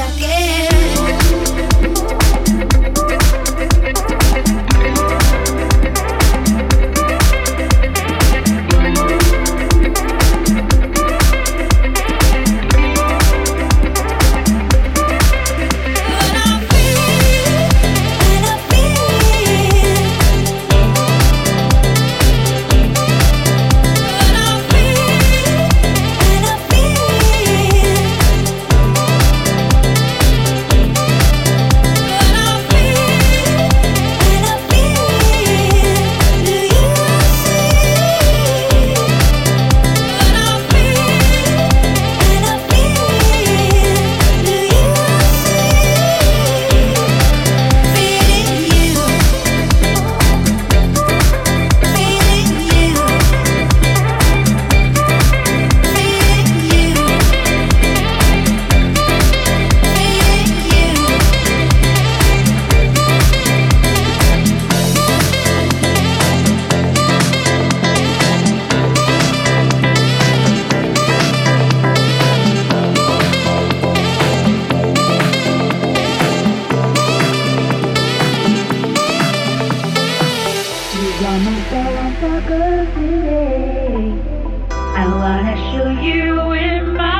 ya que hands. Now let me show you, you my